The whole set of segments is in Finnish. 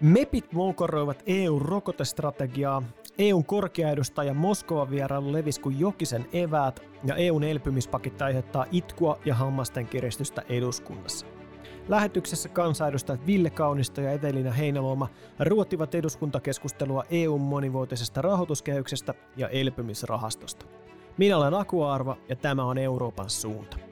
MEPit moukoroivat EU-rokotestrategiaa, EUn korkeaedustaja Moskovan vierailu levisi kuin jokisen eväät ja EUn elpymispaketti aiheuttaa itkua ja hammasten kiristystä eduskunnassa. Lähetyksessä kansanedustajat Ville Kaunisto ja Evelina Heinäluoma ruotivat eduskuntakeskustelua EUn monivuotisesta rahoituskehyksestä ja elpymisrahastosta. Minä olen Aku Arva ja tämä on Euroopan suunta.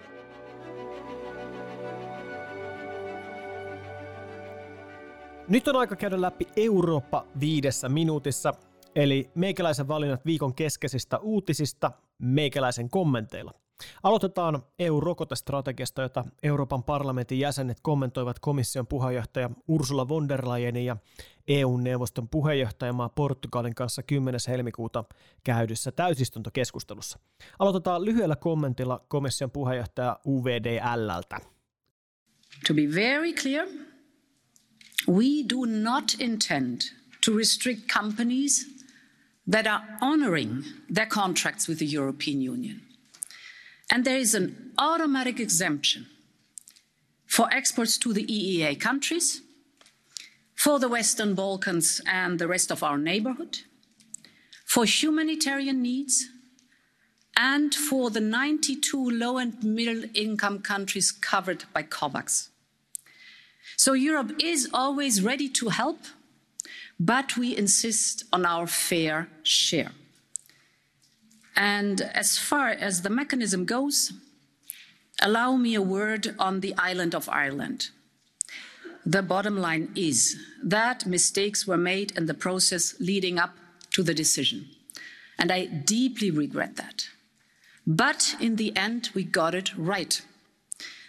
Nyt on aika käydä läpi Eurooppa viidessä minuutissa, eli meikäläisen valinnat viikon keskeisistä uutisista meikäläisen kommenteilla. Aloitetaan EU-rokotestrategiasta, jota Euroopan parlamentin jäsenet kommentoivat komission puheenjohtaja Ursula von der Leyenin ja EU-neuvoston puheenjohtajamaa Portugalin kanssa 10. helmikuuta käydyssä täysistuntokeskustelussa. Aloitetaan lyhyellä kommentilla komission puheenjohtaja UVDLltä. To be very clear, We do not intend to restrict companies that are honoring their contracts with the European Union. And there is an automatic exemption for exports to the EEA countries, for the Western Balkans and the rest of our neighborhood, for humanitarian needs, and for the 92 low and middle income countries covered by COVAX. So Europe is always ready to help, but we insist on our fair share. And as far as the mechanism goes, allow me a word on the island of Ireland. The bottom line is that mistakes were made in the process leading up to the decision. And I deeply regret that. But in the end, we got it right.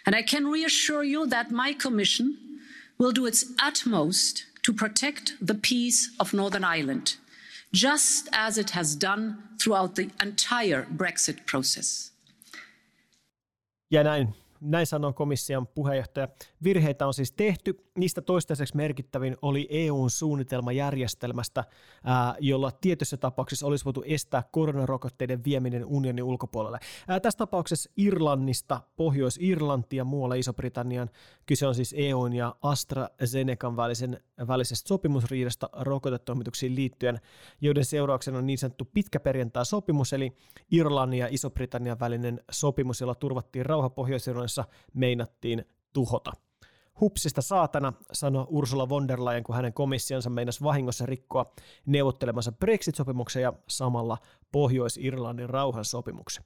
And I can reassure you that my Commission will do its utmost to protect the peace of Northern Ireland, just as it has done throughout the entire Brexit process. Ja näin näin sanoo komission puheenjohtaja. Virheitä on siis tehty. Niistä toistaiseksi merkittävin oli EUn suunnitelma järjestelmästä, jolla tietyissä tapauksissa olisi voitu estää koronarokotteiden vieminen unionin ulkopuolelle. Tässä tapauksessa Irlannista, Pohjois-Irlanti ja muualla Iso-Britannian kyse on siis EUn ja AstraZenecan välisen, välisestä sopimusriidasta rokotetoimituksiin liittyen, joiden seurauksena on niin sanottu pitkäperjantai-sopimus, eli Irlannin ja Iso-Britannian välinen sopimus, jolla turvattiin rauha pohjois jossa meinattiin tuhota. Hupsista saatana, sanoi Ursula von der Leyen, kun hänen komissionsa meinasi vahingossa rikkoa neuvottelemansa Brexit-sopimuksen ja samalla Pohjois-Irlannin rauhansopimuksen.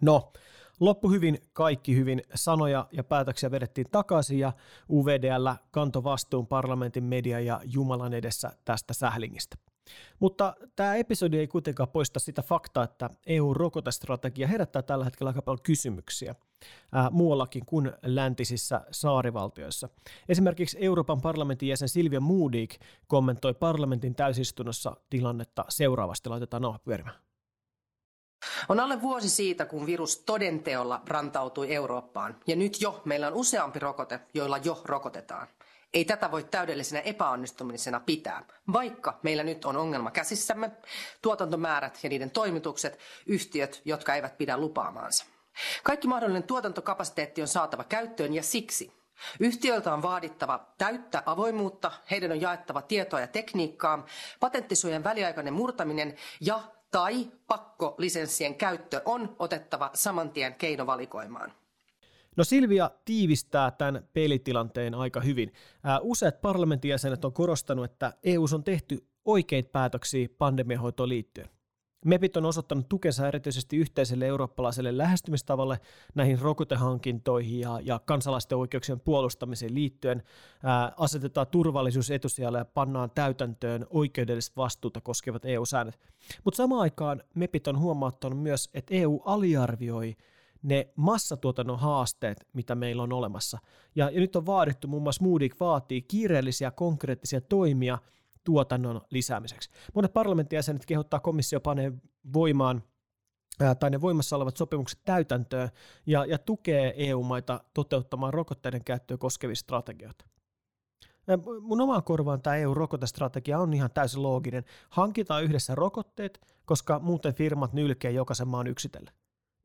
No, loppu hyvin, kaikki hyvin. Sanoja ja päätöksiä vedettiin takaisin ja UVDL kantoi vastuun parlamentin media ja Jumalan edessä tästä sählingistä. Mutta tämä episodi ei kuitenkaan poista sitä faktaa, että EU-rokotestrategia herättää tällä hetkellä aika paljon kysymyksiä muuallakin kuin läntisissä saarivaltioissa. Esimerkiksi Euroopan parlamentin jäsen Silvia Moodik kommentoi parlamentin täysistunnossa tilannetta seuraavasti. Laitetaan nauha pyörimään. On alle vuosi siitä, kun virus todenteolla rantautui Eurooppaan, ja nyt jo meillä on useampi rokote, joilla jo rokotetaan. Ei tätä voi täydellisenä epäonnistumisena pitää, vaikka meillä nyt on ongelma käsissämme, tuotantomäärät ja niiden toimitukset, yhtiöt, jotka eivät pidä lupaamaansa. Kaikki mahdollinen tuotantokapasiteetti on saatava käyttöön ja siksi Yhtiöiltä on vaadittava täyttä avoimuutta, heidän on jaettava tietoa ja tekniikkaa, patenttisuojan väliaikainen murtaminen ja tai pakkolisenssien käyttö on otettava saman tien keinovalikoimaan. No Silvia tiivistää tämän pelitilanteen aika hyvin. useat parlamentin jäsenet on korostanut, että EU on tehty oikeita päätöksiä pandemiahoitoon liittyen. MEPit on osoittanut tukensa erityisesti yhteiselle eurooppalaiselle lähestymistavalle näihin rokotehankintoihin ja, ja kansalaisten oikeuksien puolustamiseen liittyen. Ää, asetetaan turvallisuus etusijalle ja pannaan täytäntöön oikeudellista vastuuta koskevat EU-säännöt. Mutta samaan aikaan MEPit on huomauttanut myös, että EU aliarvioi ne massatuotannon haasteet, mitä meillä on olemassa. Ja, ja nyt on vaadittu, muun muassa Moodik vaatii kiireellisiä konkreettisia toimia tuotannon lisäämiseksi. Monet parlamenttijäsenet kehottaa komissio paneen voimaan tai ne voimassa olevat sopimukset täytäntöön ja, ja tukee EU-maita toteuttamaan rokotteiden käyttöä koskevia strategioita. Mun omaan korvaan tämä EU-rokotestrategia on ihan täysin looginen. Hankitaan yhdessä rokotteet, koska muuten firmat nylkee jokaisen maan yksitellen.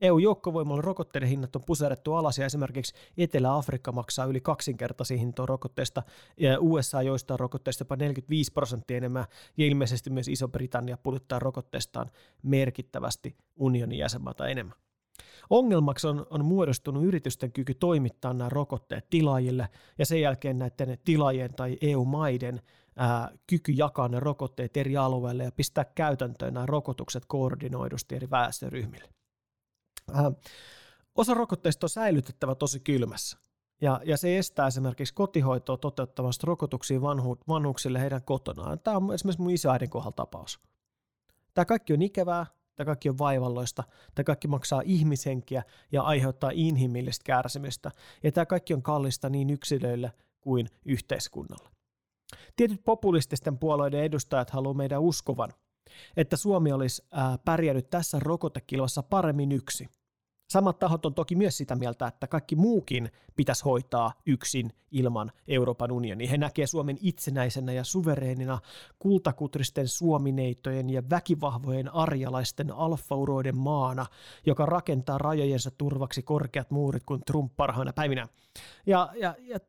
EU-joukkovoimalla rokotteiden hinnat on puserettu alas ja esimerkiksi Etelä-Afrikka maksaa yli kaksinkertaisia hintoja rokotteista ja USA joistaa rokotteista jopa 45 prosenttia enemmän ja ilmeisesti myös Iso-Britannia pulittaa rokotteistaan merkittävästi unionin jäsenmaata enemmän. Ongelmaksi on, on muodostunut yritysten kyky toimittaa nämä rokotteet tilaajille ja sen jälkeen näiden tilaajien tai EU-maiden ää, kyky jakaa ne rokotteet eri alueille ja pistää käytäntöön nämä rokotukset koordinoidusti eri väestöryhmille. Ää, osa rokotteista on säilytettävä tosi kylmässä. Ja, ja se estää esimerkiksi kotihoitoa toteuttamasta rokotuksia vanhu, vanhuksille heidän kotonaan. Tämä on esimerkiksi mun isoäidin kohdalla tapaus. Tämä kaikki on ikävää, Tämä kaikki on vaivalloista. Tämä kaikki maksaa ihmishenkiä ja aiheuttaa inhimillistä kärsimystä. Ja tämä kaikki on kallista niin yksilöille kuin yhteiskunnalle. Tietyt populististen puolueiden edustajat haluavat meidän uskovan, että Suomi olisi pärjännyt tässä rokotekilvassa paremmin yksi – Samat tahot on toki myös sitä mieltä, että kaikki muukin pitäisi hoitaa yksin ilman Euroopan unionia. He näkevät Suomen itsenäisenä ja suvereenina kultakutristen suomineitojen ja väkivahvojen arjalaisten alfauroiden maana, joka rakentaa rajojensa turvaksi korkeat muurit kuin Trump parhaina päivinä. Ja, ja, ja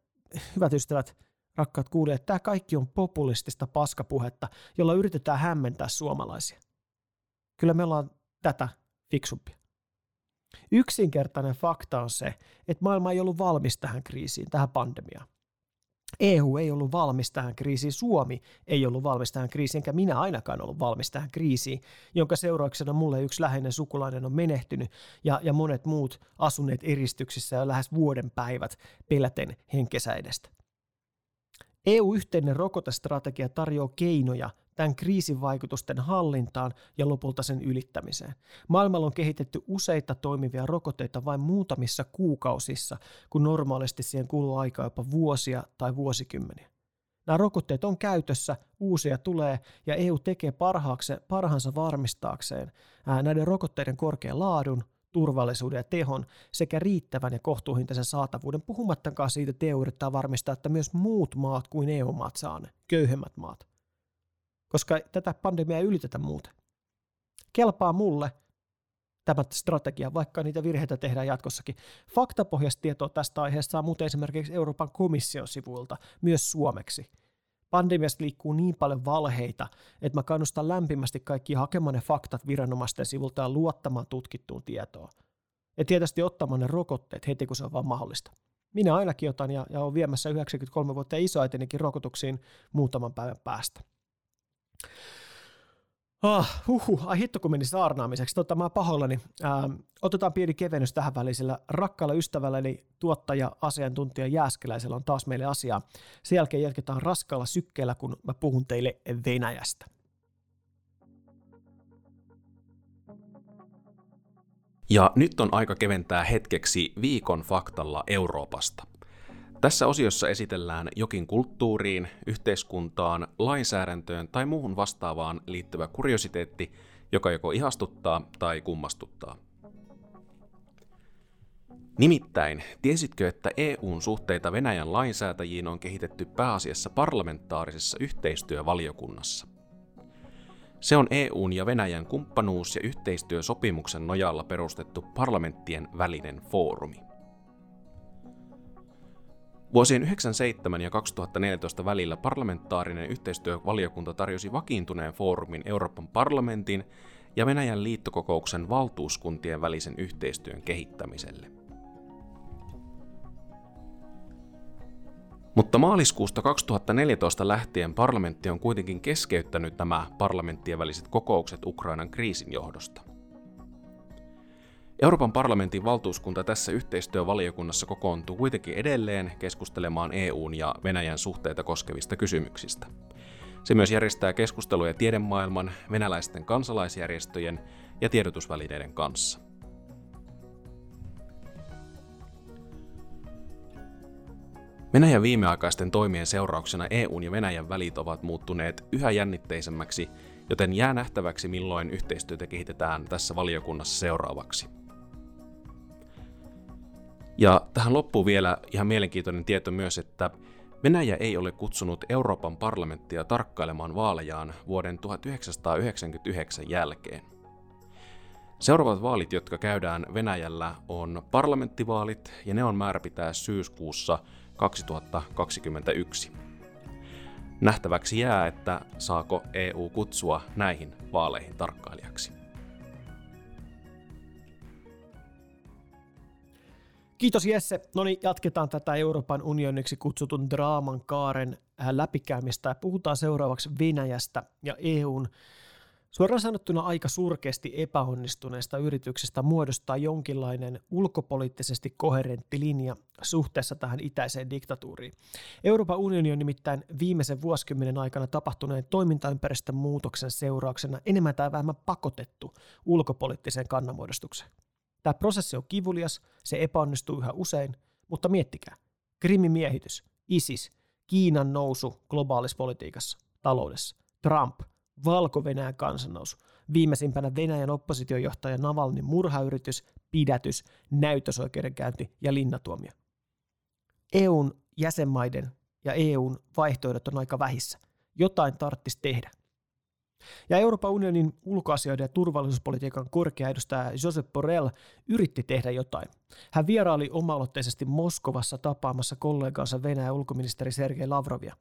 hyvät ystävät, rakkaat kuulijat, tämä kaikki on populistista paskapuhetta, jolla yritetään hämmentää suomalaisia. Kyllä me ollaan tätä fiksumpia. Yksinkertainen fakta on se, että maailma ei ollut valmis tähän kriisiin, tähän pandemiaan. EU ei ollut valmis tähän kriisiin, Suomi ei ollut valmis tähän kriisiin, enkä minä ainakaan ollut valmis tähän kriisiin, jonka seurauksena mulle yksi läheinen sukulainen on menehtynyt ja, ja monet muut asuneet eristyksissä jo lähes vuoden päivät peläten henkensä edestä. EU-yhteinen rokotestrategia tarjoaa keinoja tämän kriisin vaikutusten hallintaan ja lopulta sen ylittämiseen. Maailmalla on kehitetty useita toimivia rokotteita vain muutamissa kuukausissa, kun normaalisti siihen kuluu aikaa jopa vuosia tai vuosikymmeniä. Nämä rokotteet on käytössä, uusia tulee ja EU tekee parhaansa varmistaakseen näiden rokotteiden korkean laadun, turvallisuuden ja tehon sekä riittävän ja kohtuuhintaisen saatavuuden, puhumattakaan siitä, että EU yrittää varmistaa, että myös muut maat kuin EU-maat saa ne, köyhemmät maat koska tätä pandemiaa ei ylitetä muuten. Kelpaa mulle tämä strategia, vaikka niitä virheitä tehdään jatkossakin. Faktapohjaista tietoa tästä aiheesta saa muuten esimerkiksi Euroopan komission sivuilta, myös suomeksi. Pandemiasta liikkuu niin paljon valheita, että mä kannustan lämpimästi kaikki hakemaan ne faktat viranomaisten sivulta ja luottamaan tutkittuun tietoon. Ja tietysti ottamaan ne rokotteet heti, kun se on vaan mahdollista. Minä ainakin otan ja, ja olen viemässä 93 vuotta isoäitinikin rokotuksiin muutaman päivän päästä. Ah, huhu, ai hitto kun meni saarnaamiseksi. Totta, mä pahoillani. Ähm, otetaan pieni kevennys tähän väliin, sillä rakkaalla ystävällä eli tuottaja, asiantuntija Jääskeläisellä on taas meille asiaa. Sen jälkeen jatketaan raskaalla sykkeellä, kun mä puhun teille Venäjästä. Ja nyt on aika keventää hetkeksi viikon faktalla Euroopasta. Tässä osiossa esitellään jokin kulttuuriin, yhteiskuntaan, lainsäädäntöön tai muuhun vastaavaan liittyvä kuriositeetti, joka joko ihastuttaa tai kummastuttaa. Nimittäin, tiesitkö, että EUn suhteita Venäjän lainsäätäjiin on kehitetty pääasiassa parlamentaarisessa yhteistyövaliokunnassa? Se on EUn ja Venäjän kumppanuus- ja yhteistyösopimuksen nojalla perustettu parlamenttien välinen foorumi. Vuosien 1997 ja 2014 välillä parlamentaarinen yhteistyövaliokunta tarjosi vakiintuneen foorumin Euroopan parlamentin ja Venäjän liittokokouksen valtuuskuntien välisen yhteistyön kehittämiselle. Mutta maaliskuusta 2014 lähtien parlamentti on kuitenkin keskeyttänyt nämä parlamenttien väliset kokoukset Ukrainan kriisin johdosta. Euroopan parlamentin valtuuskunta tässä yhteistyövaliokunnassa kokoontuu kuitenkin edelleen keskustelemaan EUn ja Venäjän suhteita koskevista kysymyksistä. Se myös järjestää keskusteluja tiedemaailman, venäläisten kansalaisjärjestöjen ja tiedotusvälineiden kanssa. Venäjän viimeaikaisten toimien seurauksena EUn ja Venäjän välit ovat muuttuneet yhä jännitteisemmäksi, joten jää nähtäväksi milloin yhteistyötä kehitetään tässä valiokunnassa seuraavaksi. Ja tähän loppuu vielä ihan mielenkiintoinen tieto myös, että Venäjä ei ole kutsunut Euroopan parlamenttia tarkkailemaan vaalejaan vuoden 1999 jälkeen. Seuraavat vaalit, jotka käydään Venäjällä, on parlamenttivaalit ja ne on määrä pitää syyskuussa 2021. Nähtäväksi jää, että saako EU kutsua näihin vaaleihin tarkkailijaksi. Kiitos Jesse. No niin, jatketaan tätä Euroopan unioniksi kutsutun draaman kaaren äh, läpikäymistä ja puhutaan seuraavaksi Venäjästä ja EUn suoraan sanottuna aika surkeasti epäonnistuneesta yrityksestä muodostaa jonkinlainen ulkopoliittisesti koherentti linja suhteessa tähän itäiseen diktatuuriin. Euroopan unioni on nimittäin viimeisen vuosikymmenen aikana tapahtuneen toimintaympäristön muutoksen seurauksena enemmän tai vähemmän pakotettu ulkopoliittiseen kannanmuodostukseen. Tämä prosessi on kivulias, se epäonnistuu yhä usein, mutta miettikää. Krimin miehitys, ISIS, Kiinan nousu globaalissa politiikassa, taloudessa, Trump, Valko-Venäjän kansannousu, viimeisimpänä Venäjän oppositiojohtaja Navalnin murhayritys, pidätys, näytösoikeudenkäynti ja linnatuomio. EUn jäsenmaiden ja EUn vaihtoehdot on aika vähissä. Jotain tarttisi tehdä. Ja Euroopan unionin ulkoasioiden ja turvallisuuspolitiikan korkea edustaja Josep Borrell yritti tehdä jotain. Hän vieraili oma-aloitteisesti Moskovassa tapaamassa kollegansa Venäjän ulkoministeri Sergei Lavrovia.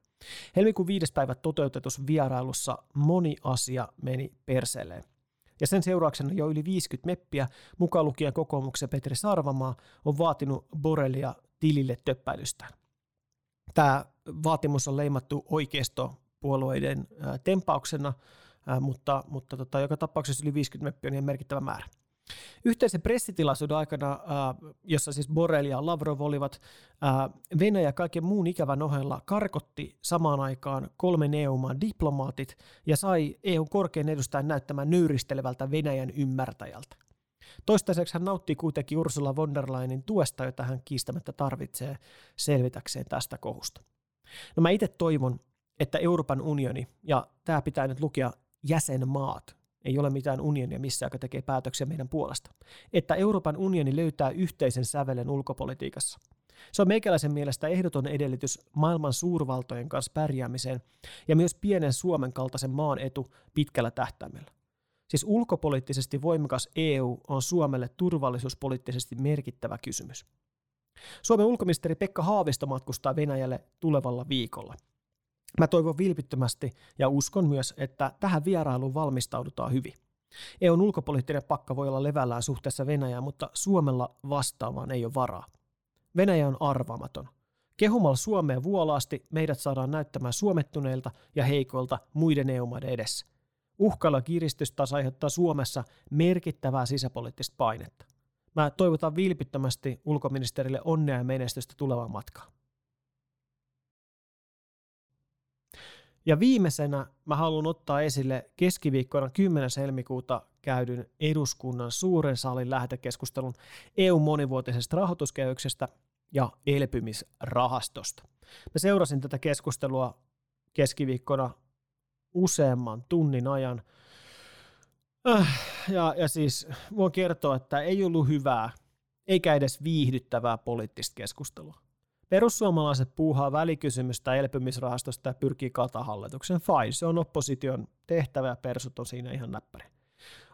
Helmikuun viides päivä toteutetussa vierailussa moni asia meni perseelleen. Ja sen seurauksena jo yli 50 meppiä, mukaan lukien kokoomuksen Petri Sarvamaa, on vaatinut Borrellia tilille töppäilystään. Tämä vaatimus on leimattu oikeistopuolueiden tempauksena – mutta, mutta tota, joka tapauksessa yli 50 meppiä on ihan merkittävä määrä. Yhteisen pressitilaisuuden aikana, jossa siis Borrell ja Lavrov olivat, Venäjä kaiken muun ikävän ohella karkotti samaan aikaan kolme EU-maan diplomaatit ja sai EUn korkean edustajan näyttämään nöyristelevältä Venäjän ymmärtäjältä. Toistaiseksi hän nauttii kuitenkin Ursula von der Leyenin tuesta, jota hän kiistämättä tarvitsee selvitäkseen tästä kohusta. No mä itse toivon, että Euroopan unioni, ja tämä pitää nyt lukea jäsenmaat, ei ole mitään unionia missä, joka tekee päätöksiä meidän puolesta, että Euroopan unioni löytää yhteisen sävelen ulkopolitiikassa. Se on meikäläisen mielestä ehdoton edellytys maailman suurvaltojen kanssa pärjäämiseen ja myös pienen Suomen kaltaisen maan etu pitkällä tähtäimellä. Siis ulkopoliittisesti voimakas EU on Suomelle turvallisuuspoliittisesti merkittävä kysymys. Suomen ulkoministeri Pekka Haavisto matkustaa Venäjälle tulevalla viikolla – Mä toivon vilpittömästi ja uskon myös, että tähän vierailuun valmistaudutaan hyvin. EUn ulkopoliittinen pakka voi olla levällään suhteessa Venäjään, mutta Suomella vastaavaan ei ole varaa. Venäjä on arvaamaton. Kehumalla Suomeen vuolaasti meidät saadaan näyttämään suomettuneilta ja heikoilta muiden EU-maiden edessä. Uhkailla kiristys taas aiheuttaa Suomessa merkittävää sisäpoliittista painetta. Mä toivotan vilpittömästi ulkoministerille onnea ja menestystä tulevaan matkaan. Ja viimeisenä mä haluan ottaa esille keskiviikkona 10. helmikuuta käydyn eduskunnan suuren salin lähetekeskustelun eu monivuotisesta rahoituskehyksestä ja elpymisrahastosta. Mä seurasin tätä keskustelua keskiviikkona useamman tunnin ajan. Äh, ja, ja siis voin kertoa, että ei ollut hyvää eikä edes viihdyttävää poliittista keskustelua. Perussuomalaiset puuhaa välikysymystä elpymisrahastosta ja pyrkii kata hallituksen. Fine, se on opposition tehtävä ja persut on siinä ihan näppäri.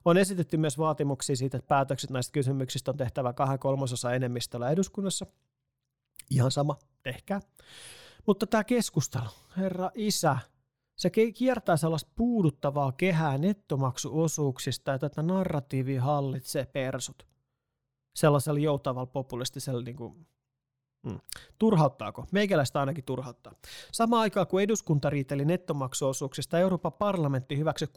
On esitetty myös vaatimuksia siitä, että päätökset näistä kysymyksistä on tehtävä kahden kolmasosa enemmistöllä eduskunnassa. Ihan sama, tehkää. Mutta tämä keskustelu, herra isä, se kiertää sellaista puuduttavaa kehää nettomaksuosuuksista ja tätä narratiivia hallitsee persut. Sellaisella joutavalla populistisella niin kuin Mm. Turhauttaako? Meikäläistä ainakin turhauttaa. Sama aikaa kun eduskunta riiteli nettomaksuosuuksista, Euroopan parlamentti hyväksyi 672,5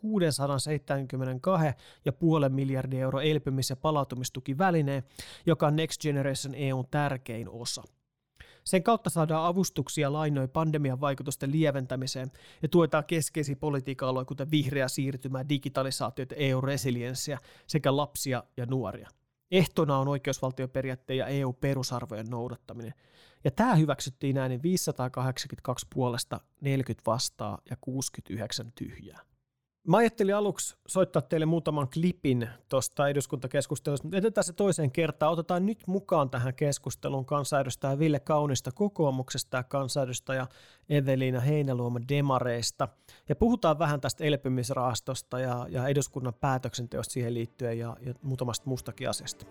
miljardia euro elpymis- ja palautumistukivälineen, joka on Next Generation EUn tärkein osa. Sen kautta saadaan avustuksia lainoja pandemian vaikutusten lieventämiseen ja tuetaan keskeisiä politiikka-aloja, kuten vihreä siirtymä, digitalisaatiota, EU-resilienssiä sekä lapsia ja nuoria – Ehtona on oikeusvaltioperiaatteen ja EU-perusarvojen noudattaminen. Ja tämä hyväksyttiin näin 582 puolesta, 40 vastaa ja 69 tyhjää. Mä ajattelin aluksi soittaa teille muutaman klipin tuosta eduskuntakeskustelusta, mutta jätetään se toiseen kertaan. Otetaan nyt mukaan tähän keskusteluun kansanedustaja Ville Kaunista kokoomuksesta ja kansanedustaja Evelina Heinäluoma Demareista. Ja puhutaan vähän tästä elpymisrahastosta ja, ja eduskunnan päätöksenteosta siihen liittyen ja, ja muutamasta muustakin asiasta.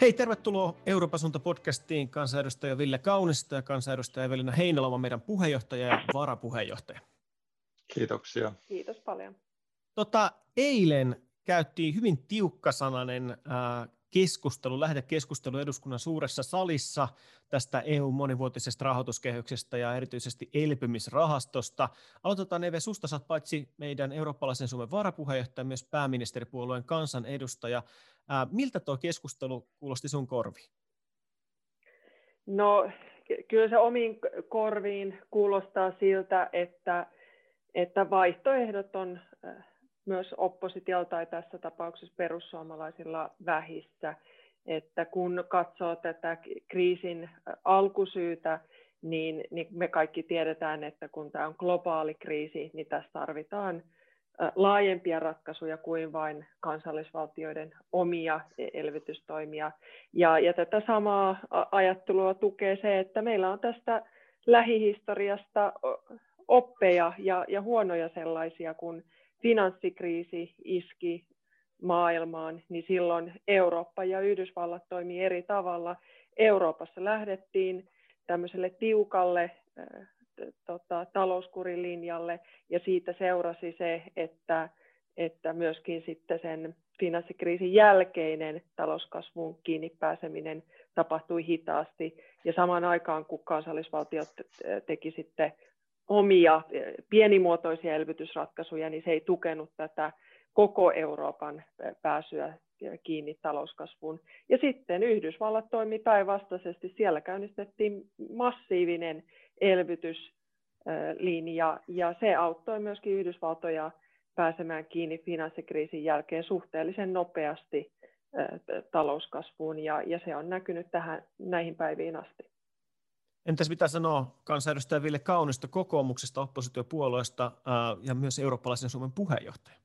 Hei, tervetuloa Euroopan suunta podcastiin kansanedustaja Ville Kaunista ja kansanedustaja Evelina Heinäloma, meidän puheenjohtaja ja varapuheenjohtaja. Kiitoksia. Kiitos paljon. Tota, eilen käytiin hyvin tiukkasanainen äh, keskustelu, lähetekeskustelu eduskunnan suuressa salissa tästä EU monivuotisesta rahoituskehyksestä ja erityisesti elpymisrahastosta. Aloitetaan Eve, susta saat paitsi meidän eurooppalaisen Suomen varapuheenjohtaja, myös pääministeripuolueen kansanedustaja. Ää, miltä tuo keskustelu kuulosti sun korviin? No kyllä se omiin korviin kuulostaa siltä, että, että vaihtoehdot on myös oppositiolta tai tässä tapauksessa perussuomalaisilla vähissä. Että kun katsoo tätä kriisin alkusyytä, niin, niin me kaikki tiedetään, että kun tämä on globaali kriisi, niin tässä tarvitaan laajempia ratkaisuja kuin vain kansallisvaltioiden omia elvytystoimia. Ja, ja tätä samaa ajattelua tukee se, että meillä on tästä lähihistoriasta oppeja ja, ja huonoja sellaisia, kun finanssikriisi iski maailmaan, niin silloin Eurooppa ja Yhdysvallat toimii eri tavalla. Euroopassa lähdettiin tämmöiselle tiukalle tota, talouskurilinjalle ja siitä seurasi se, että, että myöskin sitten sen finanssikriisin jälkeinen talouskasvuun kiinni pääseminen tapahtui hitaasti ja samaan aikaan kun kansallisvaltiot teki sitten omia pienimuotoisia elvytysratkaisuja, niin se ei tukenut tätä koko Euroopan pääsyä kiinni talouskasvuun. Ja sitten Yhdysvallat toimi päinvastaisesti. Siellä käynnistettiin massiivinen elvytyslinja ja se auttoi myöskin Yhdysvaltoja pääsemään kiinni finanssikriisin jälkeen suhteellisen nopeasti talouskasvuun ja, ja se on näkynyt tähän, näihin päiviin asti. Entäs mitä sanoo kansanedustaja Ville Kaunista kokoomuksesta, oppositiopuolueesta ja myös eurooppalaisen Suomen puheenjohtaja?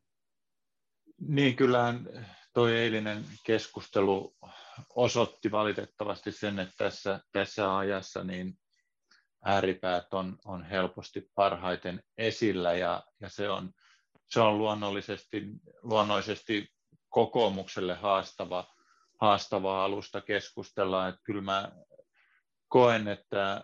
Niin, kyllähän tuo eilinen keskustelu osoitti valitettavasti sen, että tässä, tässä ajassa niin ääripäät on, on helposti parhaiten esillä ja, ja se on, se on luonnollisesti, luonnollisesti kokoomukselle haastava, haastava alusta keskustella. Että kyllä mä koen, että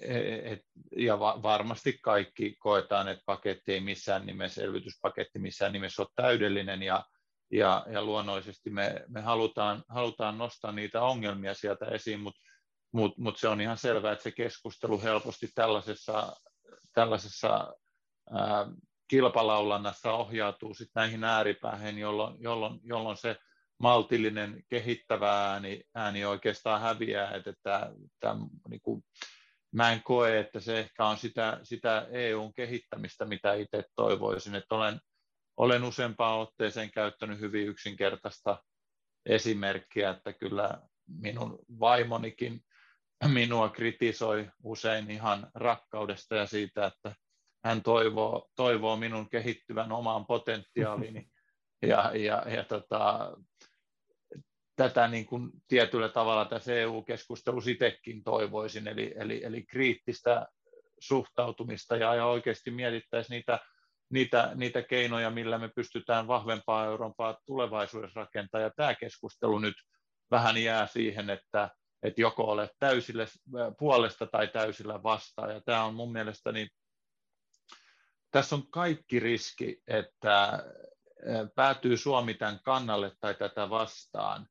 et, ja va, varmasti kaikki koetaan, että paketti ei missään nimessä, elvytyspaketti missään nimessä ole täydellinen ja, ja, ja luonnollisesti me, me halutaan, halutaan nostaa niitä ongelmia sieltä esiin, mutta mut, mut se on ihan selvää, että se keskustelu helposti tällaisessa, tällaisessa ää, kilpalaulannassa ohjautuu sit näihin ääripäähän, jolloin, jolloin, jolloin se maltillinen kehittävä ääni, ääni oikeastaan häviää, että, että, että niin kuin, mä en koe, että se ehkä on sitä, sitä EUn kehittämistä, mitä itse toivoisin, että olen, olen useampaan otteeseen käyttänyt hyvin yksinkertaista esimerkkiä, että kyllä minun vaimonikin minua kritisoi usein ihan rakkaudesta ja siitä, että hän toivoo, toivoo minun kehittyvän omaan potentiaaliini. Ja, ja, ja tota, tätä niin kuin tietyllä tavalla tässä EU-keskustelussa itsekin toivoisin, eli, eli, eli kriittistä suhtautumista ja, ja oikeasti mietittäisiin niitä, niitä, niitä keinoja, millä me pystytään vahvempaa Eurooppaa tulevaisuudessa rakentamaan. Ja tämä keskustelu nyt vähän jää siihen, että, että joko olet täysille puolesta tai täysillä vastaan. Ja tämä on mun mielestäni, tässä on kaikki riski, että päätyy Suomi tämän kannalle tai tätä vastaan,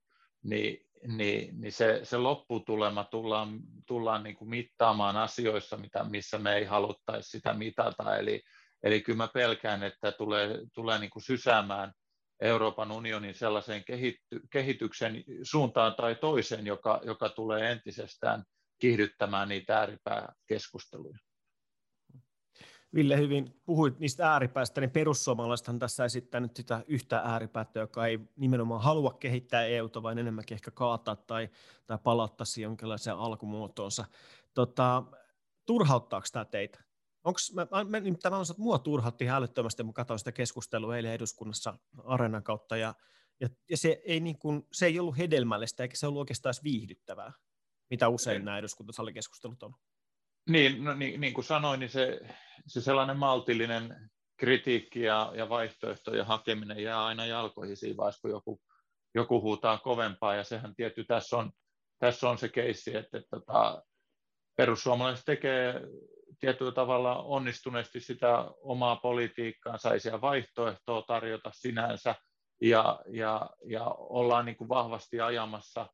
niin, niin, niin se, se lopputulema tullaan, tullaan niin kuin mittaamaan asioissa, mitä, missä me ei haluttaisi sitä mitata. Eli, eli kyllä mä pelkään, että tulee, tulee niin kuin sysäämään Euroopan unionin sellaiseen kehitty, kehityksen suuntaan tai toiseen, joka, joka tulee entisestään kiihdyttämään niitä ääripääkeskusteluja. Ville hyvin puhuit niistä ääripäistä, niin perussuomalaisethan tässä esittää nyt sitä yhtä ääripäätä, joka ei nimenomaan halua kehittää EUta, vaan enemmänkin ehkä kaataa tai, tai palauttaa jonkinlaiseen alkumuotoonsa. Tota, turhauttaako tämä teitä? Onks, mä, mä, mä, mä, mä mua turhautti älyttömästi, kun katsoin sitä keskustelua eilen eduskunnassa Areenan kautta, ja, ja, ja se, ei niin kuin, se ei ollut hedelmällistä, eikä se ollut oikeastaan viihdyttävää, mitä usein ei. nämä eduskuntasalikeskustelut on. Niin, no, niin, niin kuin sanoin, niin se, se sellainen maltillinen kritiikki ja, ja vaihtoehtojen hakeminen jää aina jalkoihin siinä vaiheessa, kun joku, joku huutaa kovempaa, ja sehän tietty tässä on, tässä on se keissi, että, että, että tota, perussuomalaiset tekee tietyllä tavalla onnistuneesti sitä omaa politiikkaansa, ei siellä vaihtoehtoa tarjota sinänsä, ja, ja, ja ollaan niin kuin vahvasti ajamassa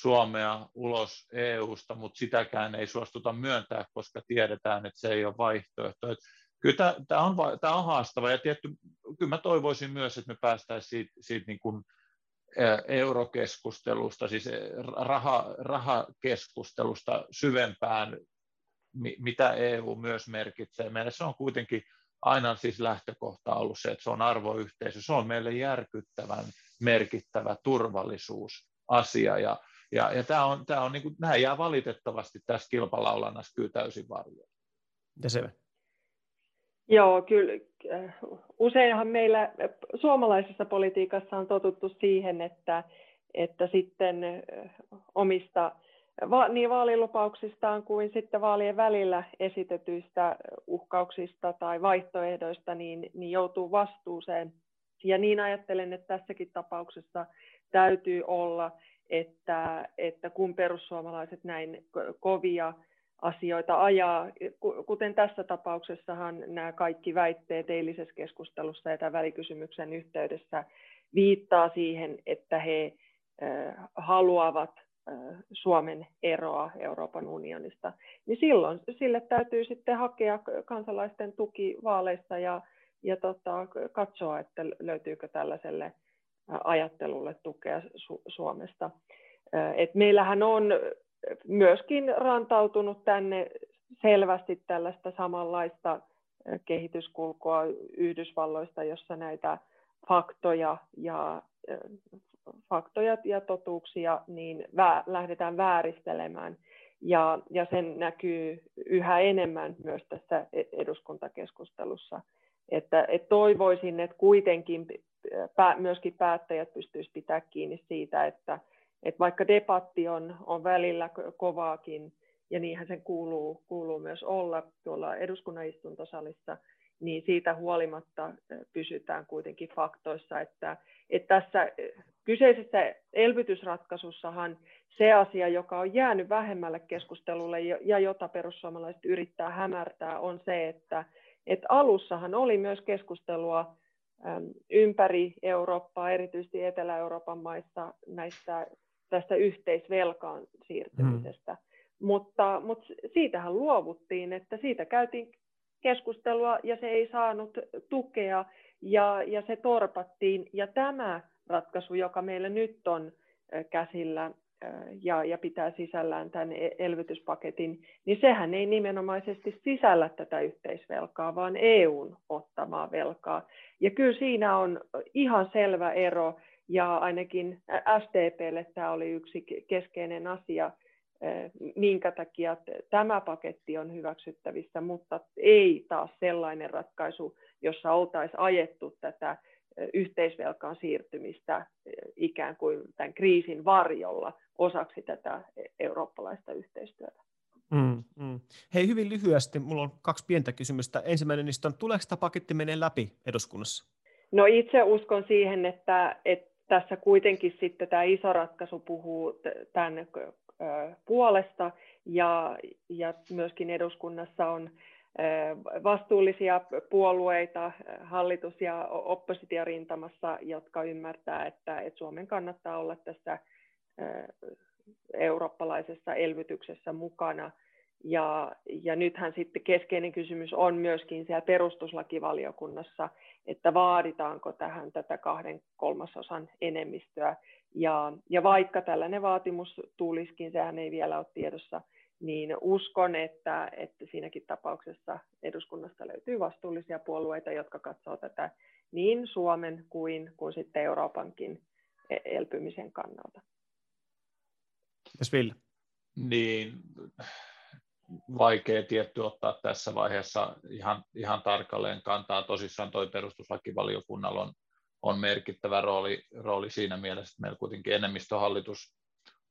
Suomea ulos EUsta, mutta sitäkään ei suostuta myöntää, koska tiedetään, että se ei ole vaihtoehto. Et kyllä tämä, tämä, on, tämä on haastava, ja tietty, kyllä mä toivoisin myös, että me päästäisiin siitä, siitä niin kuin eurokeskustelusta, siis raha, rahakeskustelusta syvempään mitä EU myös merkitsee. Meille se on kuitenkin aina siis lähtökohta ollut se, että se on arvoyhteisö. Se on meille järkyttävän merkittävä turvallisuusasia. Ja, ja, ja tämä on, tämä on niin kuin, nämä jää valitettavasti tässä kilpalaulannassa kyllä täysin varjoon. Ja se Joo, kyllä. Useinhan meillä suomalaisessa politiikassa on totuttu siihen, että, että sitten omista va- niin vaalilupauksistaan kuin sitten vaalien välillä esitetyistä uhkauksista tai vaihtoehdoista, niin, niin joutuu vastuuseen. Ja niin ajattelen, että tässäkin tapauksessa täytyy olla, että, että kun perussuomalaiset näin kovia asioita ajaa, kuten tässä tapauksessahan nämä kaikki väitteet eilisessä keskustelussa ja tämän välikysymyksen yhteydessä viittaa siihen, että he haluavat Suomen eroa Euroopan unionista, niin silloin sille täytyy sitten hakea kansalaisten tuki vaaleissa ja, ja tota, katsoa, että löytyykö tällaiselle ajattelulle tukea Su- Suomesta. Et meillähän on myöskin rantautunut tänne selvästi tällaista samanlaista kehityskulkua Yhdysvalloista, jossa näitä faktoja ja faktoja ja totuuksia niin vä- lähdetään vääristelemään. Ja, ja sen näkyy yhä enemmän myös tässä e-, eduskuntakeskustelussa. Että, et toivoisin, että kuitenkin myöskin päättäjät pystyisivät pitää kiinni siitä, että, että vaikka debatti on, on välillä kovaakin, ja niinhän sen kuuluu, kuuluu myös olla tuolla eduskunnan istuntosalissa, niin siitä huolimatta pysytään kuitenkin faktoissa, että, että tässä kyseisessä elvytysratkaisussahan se asia, joka on jäänyt vähemmälle keskustelulle ja jota perussuomalaiset yrittää hämärtää, on se, että, että alussahan oli myös keskustelua ympäri Eurooppaa, erityisesti Etelä-Euroopan maissa näistä, tästä yhteisvelkaan siirtymisestä. Hmm. Mutta, mutta siitähän luovuttiin, että siitä käytiin keskustelua ja se ei saanut tukea ja, ja se torpattiin. Ja tämä ratkaisu, joka meillä nyt on käsillä ja, ja pitää sisällään tämän e-, elvytyspaketin, niin sehän ei nimenomaisesti sisällä tätä yhteisvelkaa, vaan EUn ottamaa velkaa. Ja kyllä siinä on ihan selvä ero, ja ainakin SDPlle tämä oli yksi keskeinen asia, minkä takia tämä paketti on hyväksyttävissä, mutta ei taas sellainen ratkaisu, jossa oltaisiin ajettu tätä yhteisvelkaan siirtymistä ikään kuin tämän kriisin varjolla osaksi tätä eurooppalaista yhteistyötä. Mm, mm. Hei, hyvin lyhyesti, minulla on kaksi pientä kysymystä. Ensimmäinen niistä on, tuleeko tämä paketti menee läpi eduskunnassa? No itse uskon siihen, että, että tässä kuitenkin sitten tämä iso ratkaisu puhuu tämän puolesta ja, ja myöskin eduskunnassa on vastuullisia puolueita hallitus- ja oppositiorintamassa, jotka ymmärtää, että, että Suomen kannattaa olla tässä eurooppalaisessa elvytyksessä mukana. Ja, ja nythän sitten keskeinen kysymys on myöskin siellä perustuslakivaliokunnassa, että vaaditaanko tähän tätä kahden kolmasosan enemmistöä. Ja, ja vaikka tällainen vaatimus tulisikin, sehän ei vielä ole tiedossa, niin uskon, että, että siinäkin tapauksessa eduskunnasta löytyy vastuullisia puolueita, jotka katsoo tätä niin Suomen kuin, kuin sitten Euroopankin e-, elpymisen kannalta. Mitäs Ville? Niin, vaikea tietty ottaa tässä vaiheessa ihan, ihan tarkalleen kantaa. Tosissaan tuo perustuslakivaliokunnalla on, on merkittävä rooli, rooli siinä mielessä, että meillä kuitenkin enemmistöhallitus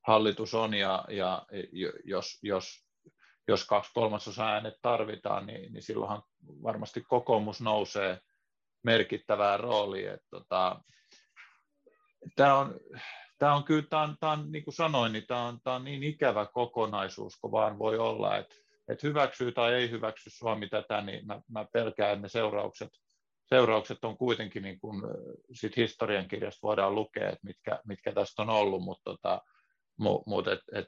hallitus on ja, ja jos, jos, jos kaksi kolmasosa äänet tarvitaan, niin, niin silloinhan varmasti kokoomus nousee merkittävään rooliin. Että, tota, tämä on, tämä on kyllä, tämä on, tämä on, niin kuin sanoin, niin tämä on, on niin ikävä kokonaisuus kuin vaan voi olla, että, että hyväksyy tai ei hyväksy Suomi tätä, niin mä, mä pelkään, että ne seuraukset, seuraukset on kuitenkin, niin kuin sit historiankirjasta voidaan lukea, että mitkä, mitkä tästä on ollut, mutta tota, mutta et, et,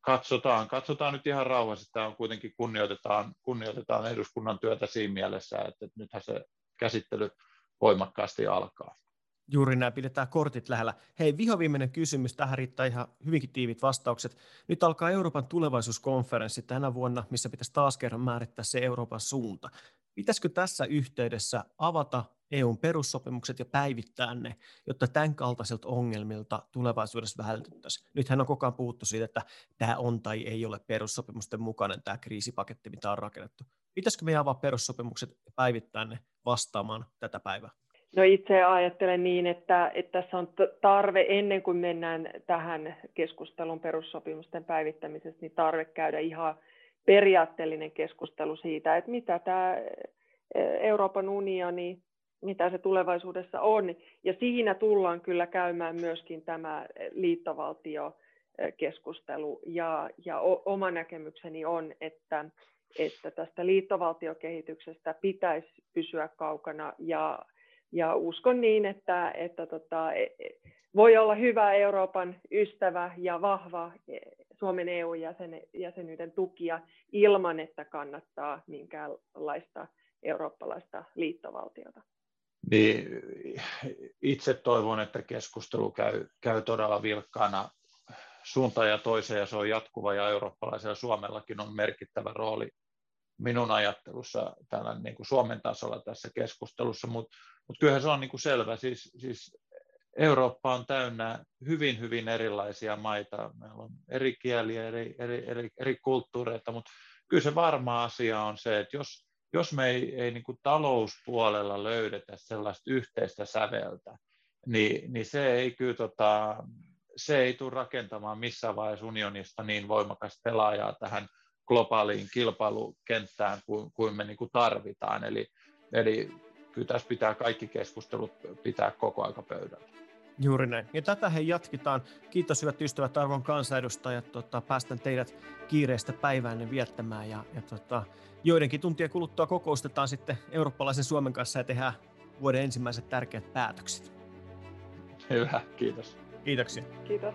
katsotaan, katsotaan nyt ihan rauhassa, että on kuitenkin kunnioitetaan, kunnioitetaan eduskunnan työtä siinä mielessä, että, että nythän se käsittely voimakkaasti alkaa. Juuri näin, pidetään kortit lähellä. Hei, vihoviimeinen kysymys, tähän riittää ihan hyvinkin tiivit vastaukset. Nyt alkaa Euroopan tulevaisuuskonferenssi tänä vuonna, missä pitäisi taas kerran määrittää se Euroopan suunta. Pitäisikö tässä yhteydessä avata EUn perussopimukset ja päivittää ne, jotta tämän kaltaisilta ongelmilta tulevaisuudessa vältyttäisiin. Nythän on koko ajan puhuttu siitä, että tämä on tai ei ole perussopimusten mukainen tämä kriisipaketti, mitä on rakennettu. Pitäisikö me avaa perussopimukset ja päivittää ne vastaamaan tätä päivää? No itse ajattelen niin, että, että tässä on tarve ennen kuin mennään tähän keskustelun perussopimusten päivittämisestä, niin tarve käydä ihan periaatteellinen keskustelu siitä, että mitä tämä Euroopan unioni mitä se tulevaisuudessa on. Ja siinä tullaan kyllä käymään myöskin tämä liittovaltiokeskustelu. Ja, ja oma näkemykseni on, että, että tästä liittovaltiokehityksestä pitäisi pysyä kaukana. Ja, ja uskon niin, että, että tota, e, e, voi olla hyvä Euroopan ystävä ja vahva e, Suomen EU-jäsenyyden tukia ilman, että kannattaa minkäänlaista eurooppalaista liittovaltiota. Niin itse toivon, että keskustelu käy, käy todella vilkkaana suuntaan ja toiseen ja se on jatkuva ja eurooppalaisella Suomellakin on merkittävä rooli minun ajattelussa täällä niin kuin Suomen tasolla tässä keskustelussa, mutta mut kyllähän se on niin kuin selvä, siis, siis Eurooppa on täynnä hyvin, hyvin erilaisia maita, meillä on eri kieliä, eri, eri, eri, eri kulttuureita, mutta kyllä se varma asia on se, että jos, jos me ei, ei niin kuin talouspuolella löydetä sellaista yhteistä säveltä, niin, niin se ei kyllä tota, se ei tule rakentamaan missään vaiheessa unionista niin voimakas pelaajaa tähän globaaliin kilpailukenttään kuin, kuin me niin kuin tarvitaan. Eli, eli kyllä tässä pitää kaikki keskustelut pitää koko aika pöydällä. Juuri näin. Ja tätä he jatketaan. Kiitos hyvät ystävät, arvon kansanedustajat. Tota, päästän teidät kiireistä päiväänne viettämään. Ja, ja tota, joidenkin tuntien kuluttua kokoustetaan sitten eurooppalaisen Suomen kanssa ja tehdään vuoden ensimmäiset tärkeät päätökset. Hyvä, kiitos. Kiitoksia. Kiitos.